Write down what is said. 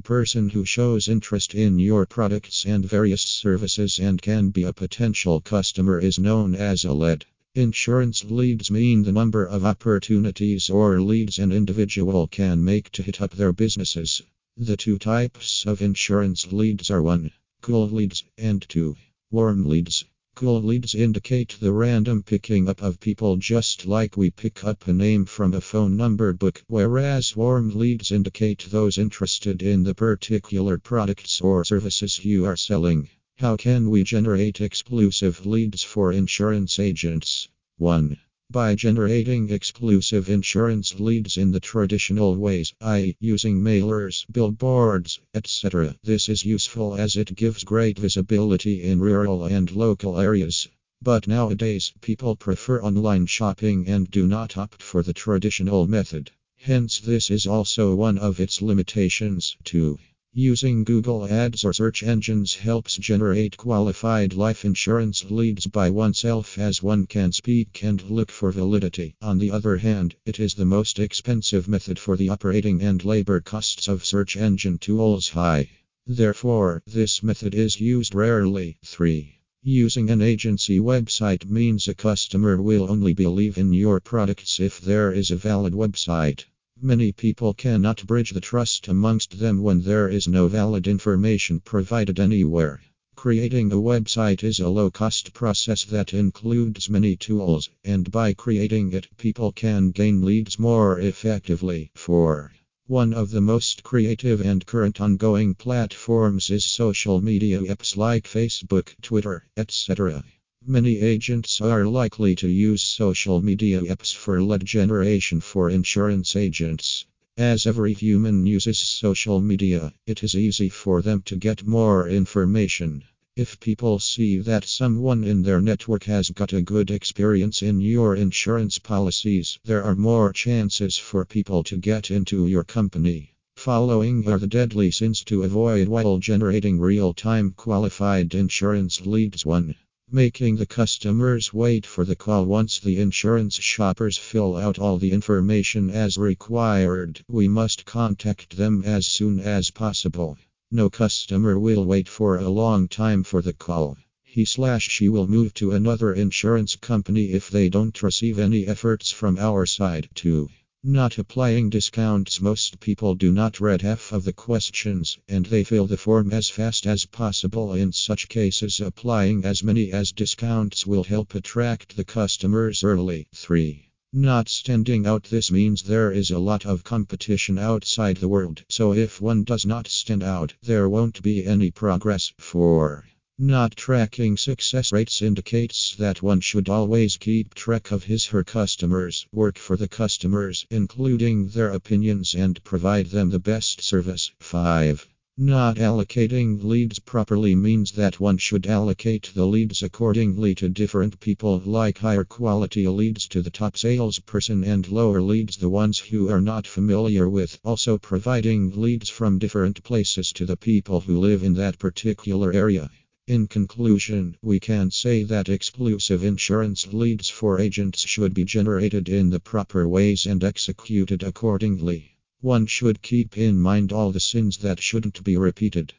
A person who shows interest in your products and various services and can be a potential customer is known as a lead. Insurance leads mean the number of opportunities or leads an individual can make to hit up their businesses. The two types of insurance leads are 1. Cool leads and 2. Warm leads. Cool leads indicate the random picking up of people just like we pick up a name from a phone number book, whereas warm leads indicate those interested in the particular products or services you are selling. How can we generate exclusive leads for insurance agents? 1. By generating exclusive insurance leads in the traditional ways, i.e., using mailers, billboards, etc. This is useful as it gives great visibility in rural and local areas. But nowadays, people prefer online shopping and do not opt for the traditional method. Hence, this is also one of its limitations, too. Using Google Ads or search engines helps generate qualified life insurance leads by oneself as one can speak and look for validity. On the other hand, it is the most expensive method for the operating and labor costs of search engine tools high. Therefore, this method is used rarely. 3. Using an agency website means a customer will only believe in your products if there is a valid website. Many people cannot bridge the trust amongst them when there is no valid information provided anywhere. Creating a website is a low cost process that includes many tools, and by creating it, people can gain leads more effectively. 4. One of the most creative and current ongoing platforms is social media apps like Facebook, Twitter, etc. Many agents are likely to use social media apps for lead generation for insurance agents. As every human uses social media, it is easy for them to get more information. If people see that someone in their network has got a good experience in your insurance policies, there are more chances for people to get into your company. Following are the deadly sins to avoid while generating real time qualified insurance leads. 1. Making the customers wait for the call once the insurance shoppers fill out all the information as required. We must contact them as soon as possible. No customer will wait for a long time for the call. He slash she will move to another insurance company if they don't receive any efforts from our side too. Not applying discounts. Most people do not read half of the questions and they fill the form as fast as possible. In such cases, applying as many as discounts will help attract the customers early. 3. Not standing out. This means there is a lot of competition outside the world. So if one does not stand out, there won't be any progress. 4. Not tracking success rates indicates that one should always keep track of his her customers, work for the customers, including their opinions, and provide them the best service. 5. Not allocating leads properly means that one should allocate the leads accordingly to different people, like higher quality leads to the top salesperson and lower leads the ones who are not familiar with. Also, providing leads from different places to the people who live in that particular area. In conclusion, we can say that exclusive insurance leads for agents should be generated in the proper ways and executed accordingly. One should keep in mind all the sins that shouldn't be repeated.